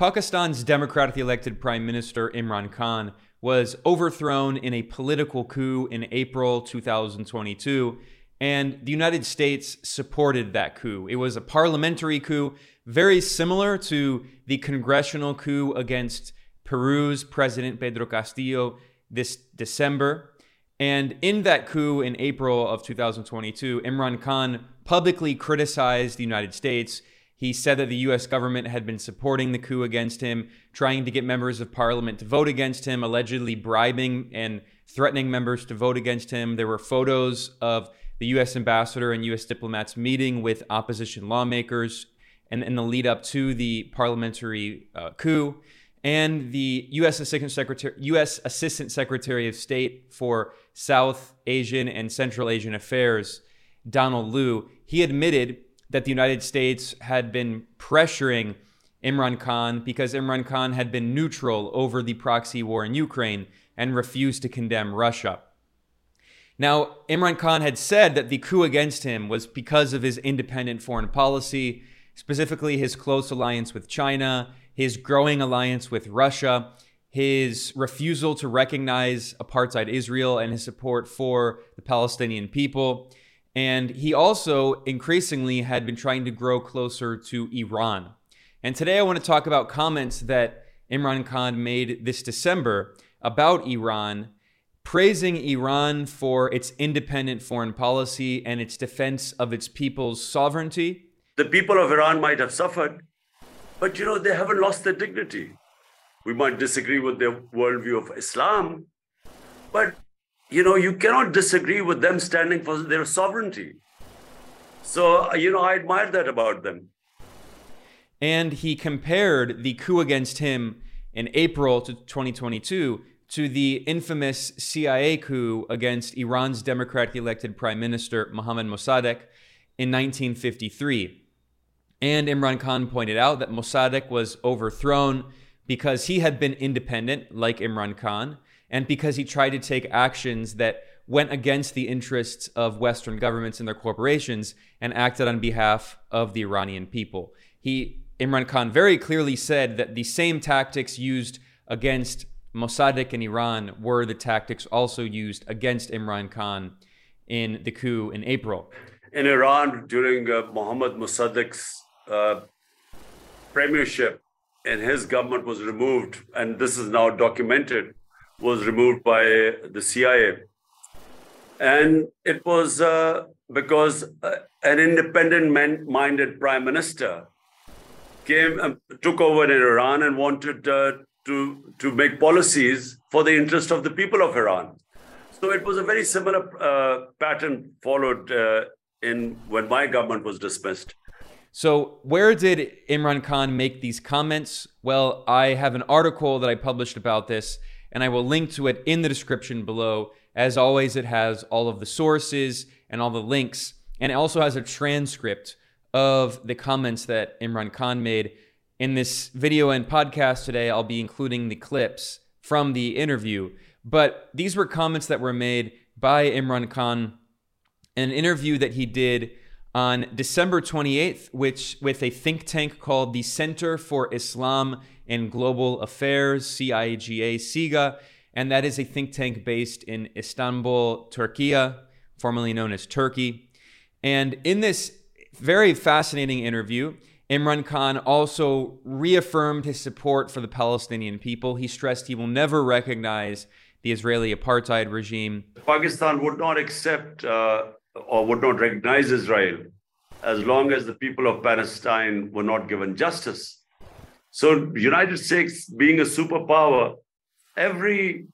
Pakistan's democratically elected Prime Minister Imran Khan was overthrown in a political coup in April 2022, and the United States supported that coup. It was a parliamentary coup, very similar to the congressional coup against Peru's President Pedro Castillo this December. And in that coup in April of 2022, Imran Khan publicly criticized the United States he said that the US government had been supporting the coup against him, trying to get members of parliament to vote against him, allegedly bribing and threatening members to vote against him. There were photos of the US ambassador and US diplomats meeting with opposition lawmakers and in the lead up to the parliamentary uh, coup. And the U.S. Assistant Secretary, U.S. Assistant Secretary of State for South Asian and Central Asian Affairs, Donald Lu, he admitted that the United States had been pressuring Imran Khan because Imran Khan had been neutral over the proxy war in Ukraine and refused to condemn Russia. Now, Imran Khan had said that the coup against him was because of his independent foreign policy, specifically his close alliance with China, his growing alliance with Russia, his refusal to recognize apartheid Israel, and his support for the Palestinian people. And he also increasingly had been trying to grow closer to Iran. And today I want to talk about comments that Imran Khan made this December about Iran, praising Iran for its independent foreign policy and its defense of its people's sovereignty. The people of Iran might have suffered, but you know, they haven't lost their dignity. We might disagree with their worldview of Islam, but you know, you cannot disagree with them standing for their sovereignty. So, uh, you know, I admire that about them. And he compared the coup against him in April to 2022 to the infamous CIA coup against Iran's democratically elected prime minister Mohammad Mossadegh in 1953. And Imran Khan pointed out that Mossadegh was overthrown because he had been independent, like Imran Khan, and because he tried to take actions that went against the interests of Western governments and their corporations and acted on behalf of the Iranian people. He, Imran Khan, very clearly said that the same tactics used against Mossadegh in Iran were the tactics also used against Imran Khan in the coup in April. In Iran, during uh, Mohammad Mossadegh's uh, premiership, and his government was removed, and this is now documented was removed by the CIA. And it was uh, because uh, an independent minded prime minister came and took over in Iran and wanted uh, to, to make policies for the interest of the people of Iran. So it was a very similar uh, pattern followed uh, in when my government was dismissed. So, where did Imran Khan make these comments? Well, I have an article that I published about this and I will link to it in the description below. As always, it has all of the sources and all the links, and it also has a transcript of the comments that Imran Khan made. In this video and podcast today, I'll be including the clips from the interview, but these were comments that were made by Imran Khan in an interview that he did on December 28th, which with a think tank called the Center for Islam and Global Affairs, CIGA, SIGA, and that is a think tank based in Istanbul, Türkiye, formerly known as Turkey. And in this very fascinating interview, Imran Khan also reaffirmed his support for the Palestinian people. He stressed he will never recognize the Israeli apartheid regime. Pakistan would not accept uh, or would not recognize Israel as long as the people of Palestine were not given justice. So United States being a superpower, every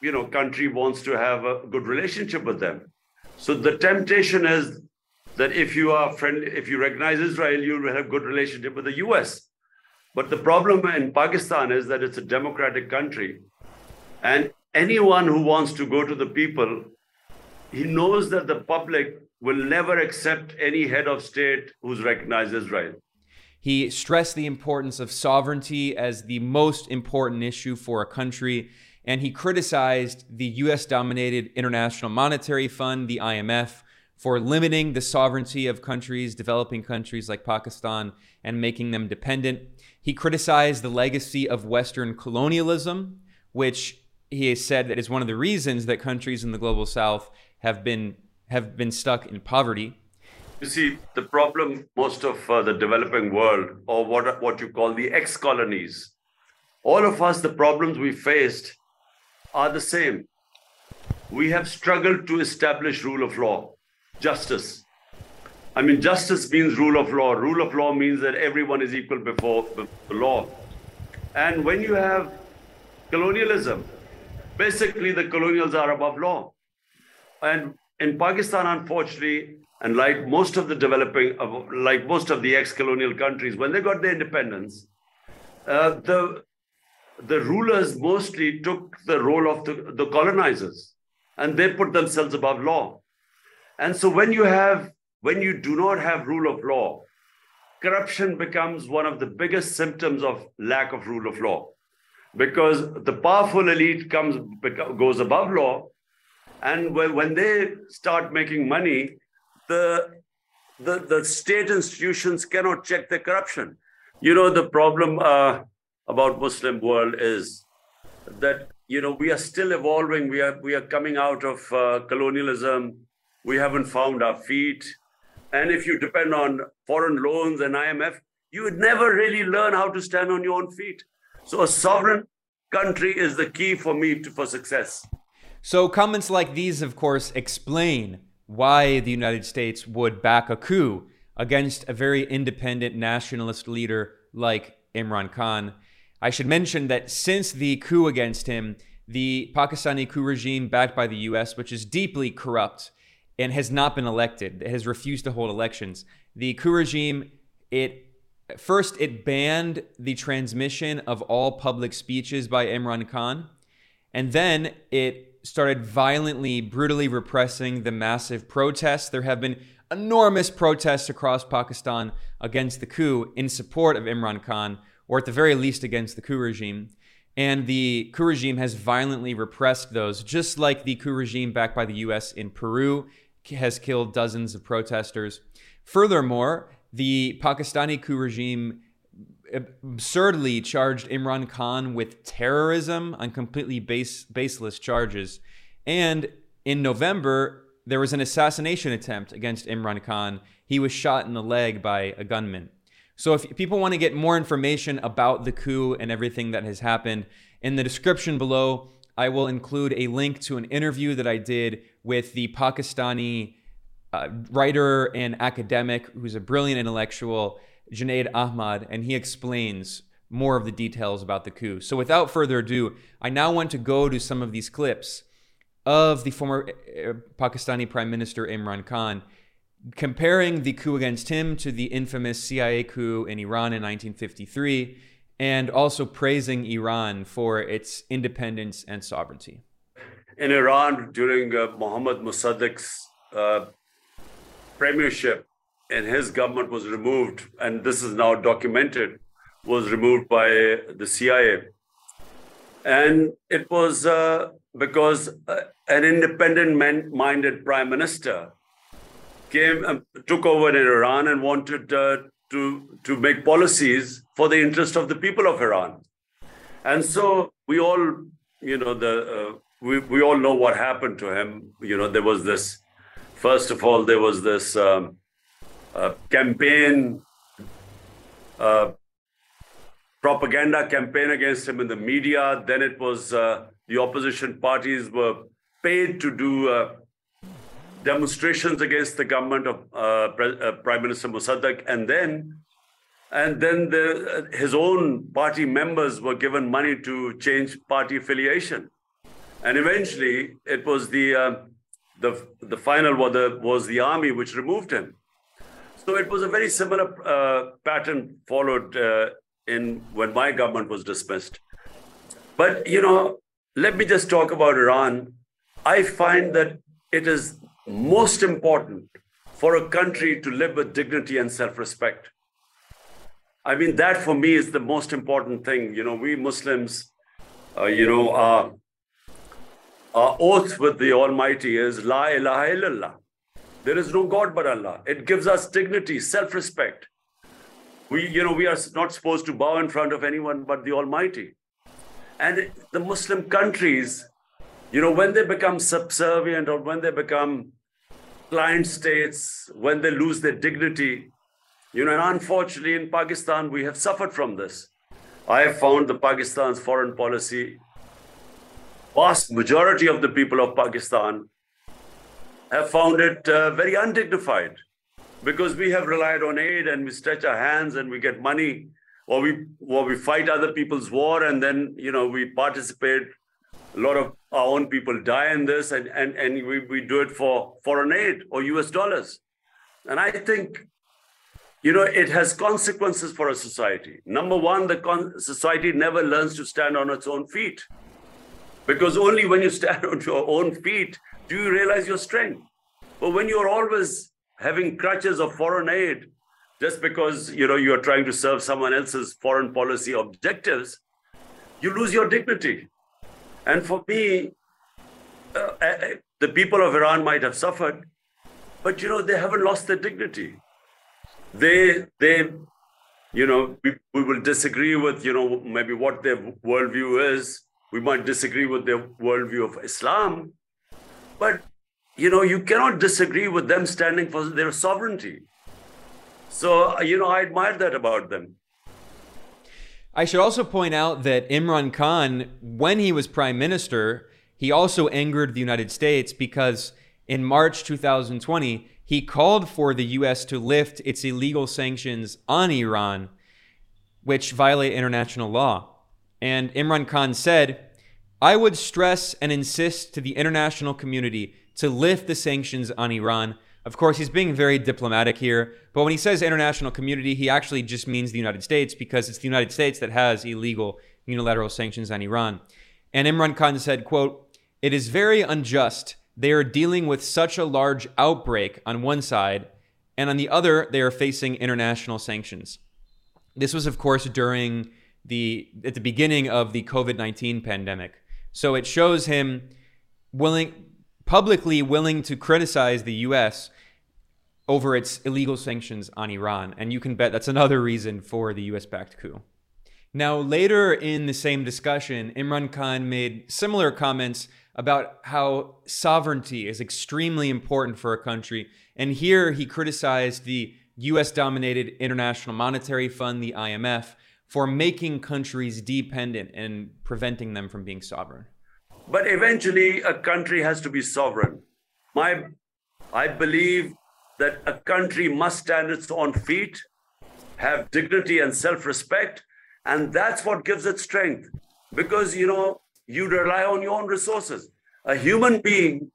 you know country wants to have a good relationship with them. So the temptation is that if you are friendly, if you recognize Israel, you will have good relationship with the US. But the problem in Pakistan is that it's a democratic country. And anyone who wants to go to the people, he knows that the public will never accept any head of state who's recognized Israel. He stressed the importance of sovereignty as the most important issue for a country, and he criticized the US dominated International Monetary Fund, the IMF, for limiting the sovereignty of countries, developing countries like Pakistan, and making them dependent. He criticized the legacy of Western colonialism, which he has said that is one of the reasons that countries in the global south have been have been stuck in poverty. You see, the problem most of uh, the developing world, or what what you call the ex-colonies, all of us, the problems we faced are the same. We have struggled to establish rule of law, justice. I mean, justice means rule of law. Rule of law means that everyone is equal before the law. And when you have colonialism, basically the colonials are above law. And in Pakistan, unfortunately, and like most of the developing, like most of the ex-colonial countries, when they got their independence, uh, the the rulers mostly took the role of the, the colonizers, and they put themselves above law. And so when you have when you do not have rule of law, corruption becomes one of the biggest symptoms of lack of rule of law because the powerful elite comes goes above law and when, when they start making money the, the the state institutions cannot check the corruption. You know the problem uh, about muslim world is that you know we are still evolving. We are we are coming out of uh, colonialism. We haven't found our feet. And if you depend on foreign loans and imf you would never really learn how to stand on your own feet. So a sovereign country is the key for me to, for success. So comments like these, of course, explain why the United States would back a coup against a very independent nationalist leader like Imran Khan. I should mention that since the coup against him, the Pakistani coup regime backed by the US, which is deeply corrupt and has not been elected, has refused to hold elections. The coup regime, it First, it banned the transmission of all public speeches by Imran Khan. And then it started violently, brutally repressing the massive protests. There have been enormous protests across Pakistan against the coup in support of Imran Khan, or at the very least against the coup regime. And the coup regime has violently repressed those, just like the coup regime backed by the US in Peru has killed dozens of protesters. Furthermore, the Pakistani coup regime absurdly charged Imran Khan with terrorism on completely base, baseless charges. And in November, there was an assassination attempt against Imran Khan. He was shot in the leg by a gunman. So, if people want to get more information about the coup and everything that has happened, in the description below, I will include a link to an interview that I did with the Pakistani uh, writer and academic who's a brilliant intellectual, Junaid Ahmad, and he explains more of the details about the coup. So, without further ado, I now want to go to some of these clips of the former uh, Pakistani Prime Minister Imran Khan, comparing the coup against him to the infamous CIA coup in Iran in 1953, and also praising Iran for its independence and sovereignty. In Iran, during uh, Mohammad Mossadegh's uh, premiership and his government was removed, and this is now documented, was removed by the CIA. And it was uh, because uh, an independent minded prime minister came and took over in Iran and wanted uh, to, to make policies for the interest of the people of Iran. And so we all, you know, the, uh, we, we all know what happened to him. You know, there was this First of all, there was this um, uh, campaign, uh, propaganda campaign against him in the media. Then it was uh, the opposition parties were paid to do uh, demonstrations against the government of uh, Prime Minister Mossadegh, and then and then the, his own party members were given money to change party affiliation, and eventually it was the the, the final was the, was the army which removed him. So it was a very similar uh, pattern followed uh, in when my government was dismissed. But you know, let me just talk about Iran. I find that it is most important for a country to live with dignity and self-respect. I mean, that for me is the most important thing. You know, we Muslims, uh, you know, our oath with the Almighty is La ilaha illallah. There is no God but Allah. It gives us dignity, self-respect. We, you know, we are not supposed to bow in front of anyone but the Almighty. And the Muslim countries, you know, when they become subservient or when they become client states, when they lose their dignity, you know, and unfortunately in Pakistan, we have suffered from this. I have found the Pakistan's foreign policy, vast majority of the people of Pakistan have found it uh, very undignified because we have relied on aid and we stretch our hands and we get money or we or we fight other people's war and then you know we participate. A lot of our own people die in this and and, and we, we do it for foreign aid or us dollars. And i think you know it has consequences for a society. Number one the society never learns to stand on its own feet because only when you stand on your own feet do you realize your strength? But when you're always having crutches of foreign aid just because you know you're trying to serve someone else's foreign policy objectives you lose your dignity. And for me uh, uh, the people of iran might have suffered but you know they haven't lost their dignity. They they you know we, we will disagree with you know maybe what their worldview is. We might disagree with their worldview of islam but you know you cannot disagree with them standing for their sovereignty so you know i admire that about them I should also point out that Imran Khan, when he was prime minister, he also angered the United States because in March 2020, he called for the U.S. to lift its illegal sanctions on Iran, which violate international law. And Imran Khan said, I would stress and insist to the international community to lift the sanctions on Iran. Of course, he's being very diplomatic here, but when he says international community, he actually just means the United States because it's the United States that has illegal unilateral sanctions on Iran. And Imran Khan said, quote, "It is very unjust they are dealing with such a large outbreak on one side, and on the other, they are facing international sanctions. This was, of course, during the at the beginning of the COVID nineteen pandemic. So it shows him willing publicly willing to criticize the U.S. over its illegal sanctions on Iran, and you can bet that's another reason for the U.S.-backed coup. Now, later in the same discussion, Imran Khan made similar comments about how sovereignty is extremely important for a country. And here he criticized the US dominated International Monetary Fund, the IMF, for making countries dependent and preventing them from being sovereign. But eventually, a country has to be sovereign. My, I believe that a country must stand its own feet, have dignity and self respect, and that's what gives it strength. Because, you know, you rely on your own resources. A human being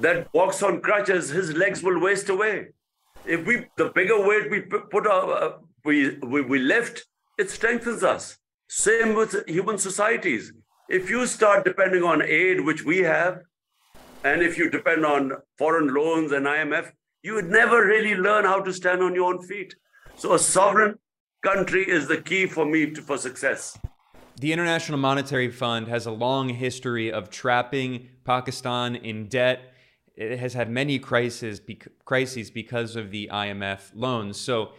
that walks on crutches, his legs will waste away. If we, the bigger weight we put, our, uh, we, we, we lift, it strengthens us. Same with human societies. If you start depending on aid, which we have, and if you depend on foreign loans and IMF, you would never really learn how to stand on your own feet. So a sovereign country is the key for me to, for success. The International Monetary Fund has a long history of trapping Pakistan in debt. It has had many crises, crises because of the IMF loans. So,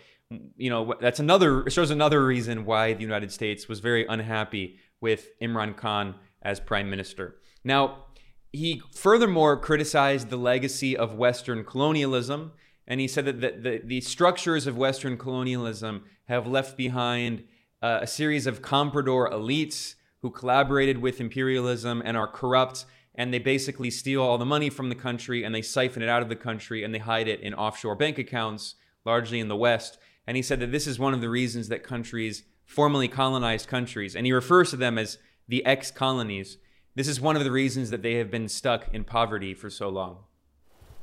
you know, that's another shows another reason why the United States was very unhappy with Imran Khan as prime minister. Now, he furthermore criticized the legacy of Western colonialism, and he said that the, the, the structures of Western colonialism have left behind uh, a series of comprador elites who collaborated with imperialism and are corrupt and they basically steal all the money from the country and they siphon it out of the country and they hide it in offshore bank accounts largely in the west and he said that this is one of the reasons that countries formerly colonized countries and he refers to them as the ex-colonies this is one of the reasons that they have been stuck in poverty for so long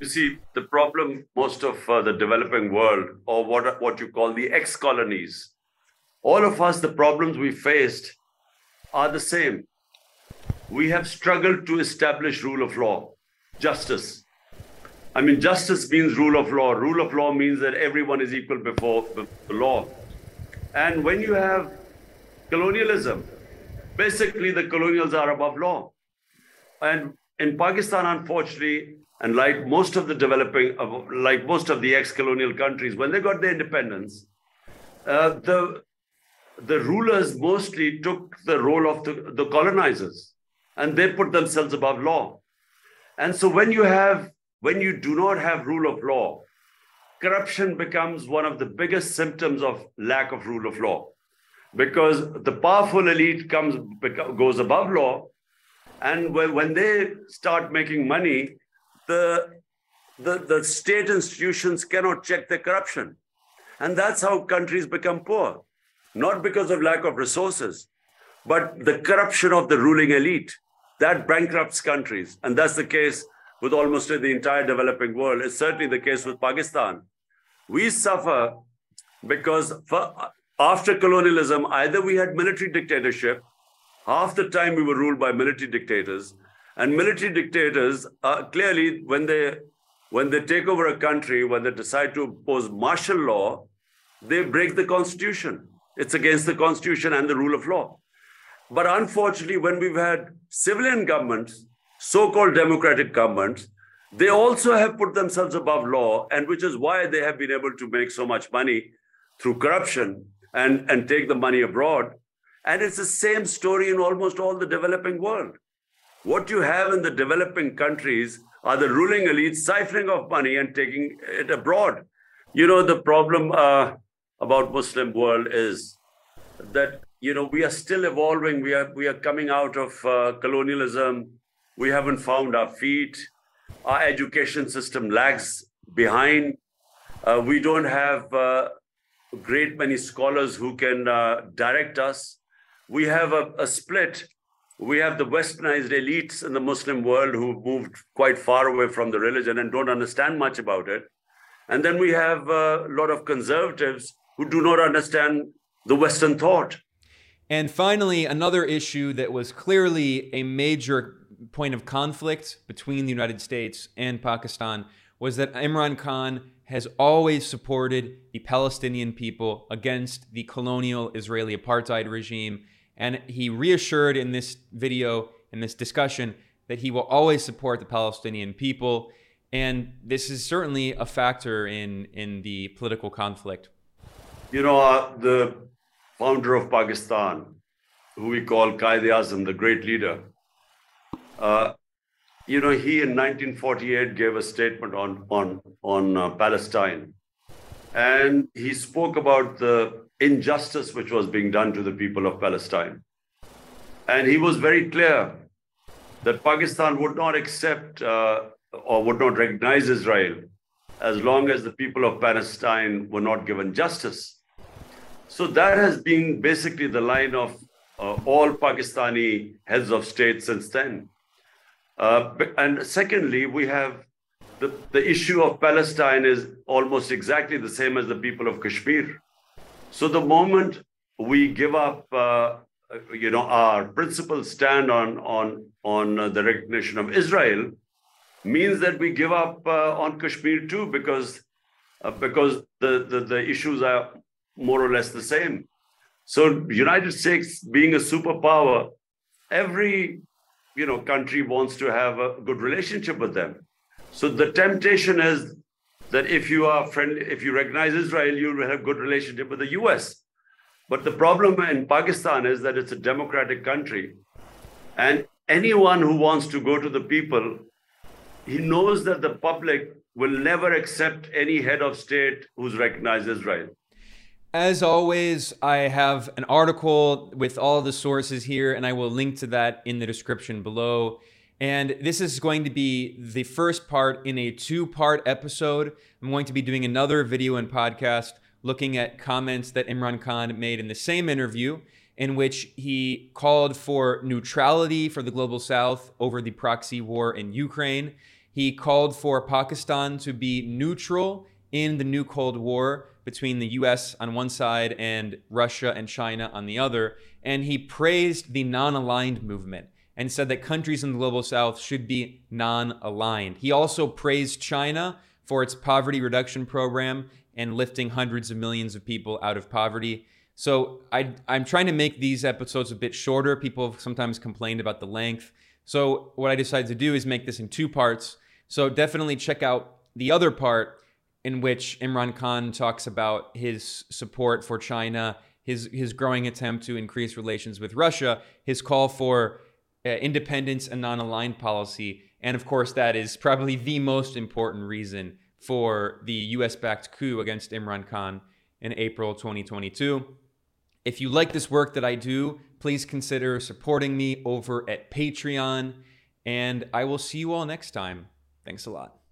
you see the problem most of uh, the developing world or what what you call the ex-colonies all of us, the problems we faced are the same. We have struggled to establish rule of law, justice. I mean, justice means rule of law. Rule of law means that everyone is equal before the law. And when you have colonialism, basically the colonials are above law. And in Pakistan, unfortunately, and like most of the developing, like most of the ex-colonial countries, when they got their independence, uh, the the rulers mostly took the role of the, the colonizers, and they put themselves above law. And so when you have when you do not have rule of law, corruption becomes one of the biggest symptoms of lack of rule of law, because the powerful elite comes goes above law, and when they start making money, the, the, the state institutions cannot check the corruption. And that's how countries become poor, not because of lack of resources, but the corruption of the ruling elite. That bankrupts countries. And that's the case with almost the entire developing world. It's certainly the case with Pakistan. We suffer because for, after colonialism, either we had military dictatorship, half the time we were ruled by military dictators, and military dictators uh, clearly, when they when they take over a country, when they decide to impose martial law, they break the constitution. It's against the constitution and the rule of law. But unfortunately, when we've had civilian governments, so-called democratic governments, they also have put themselves above law, and which is why they have been able to make so much money through corruption and, and take the money abroad. And it's the same story in almost all the developing world. What you have in the developing countries are the ruling elites siphoning off money and taking it abroad. You know, the problem uh, about Muslim world is that, you know, we are still evolving. We are, we are coming out of uh, colonialism. We haven't found our feet. Our education system lags behind. Uh, we don't have uh, great many scholars who can uh, direct us. We have a, a split we have the westernized elites in the Muslim world who moved quite far away from the religion and don't understand much about it. And then we have a lot of conservatives who do not understand the Western thought. And finally, another issue that was clearly a major point of conflict between the United States and Pakistan was that Imran Khan has always supported the Palestinian people against the colonial Israeli apartheid regime and he reassured in this video, in this discussion, that he will always support the Palestinian people. And this is certainly a factor in, in the political conflict. You know, uh, the founder of Pakistan, who we call Qaid Azam, the great leader, uh, you know, he in 1948 gave a statement on, on, on uh, Palestine. And he spoke about the injustice which was being done to the people of Palestine. And he was very clear that Pakistan would not accept uh, or would not recognize Israel as long as the people of Palestine were not given justice. So that has been basically the line of uh, all Pakistani heads of state since then. Uh, and secondly, we have the, the issue of Palestine is almost exactly the same as the people of Kashmir. So the moment we give up, uh, you know, our principal stand on on on uh, the recognition of Israel, means that we give up uh, on Kashmir too, because uh, because the, the the issues are more or less the same. So United States being a superpower, every you know country wants to have a good relationship with them. So the temptation is that if you are friendly, if you recognize Israel, you will have good relationship with the US. But the problem in Pakistan is that it's a democratic country. And anyone who wants to go to the people, he knows that the public will never accept any head of state who's recognized Israel. As always, I have an article with all the sources here, and I will link to that in the description below. And this is going to be the first part in a two part episode. I'm going to be doing another video and podcast looking at comments that Imran Khan made in the same interview, in which he called for neutrality for the global south over the proxy war in Ukraine. He called for Pakistan to be neutral in the new Cold War between the US on one side and Russia and China on the other. And he praised the non aligned movement and said that countries in the global south should be non aligned. He also praised China for its poverty reduction program and lifting hundreds of millions of people out of poverty. So I, am trying to make these episodes a bit shorter. People have sometimes complained about the length. So, what I decided to do is make this in two parts. So, definitely check out the other part in which Imran Khan talks about his support for China, his, his growing attempt to increase relations with Russia, his call for uh, independence and non aligned policy. And of course, that is probably the most important reason for the US backed coup against Imran Khan in April 2022. If you like this work that I do, please consider supporting me over at Patreon. And I will see you all next time. Thanks a lot.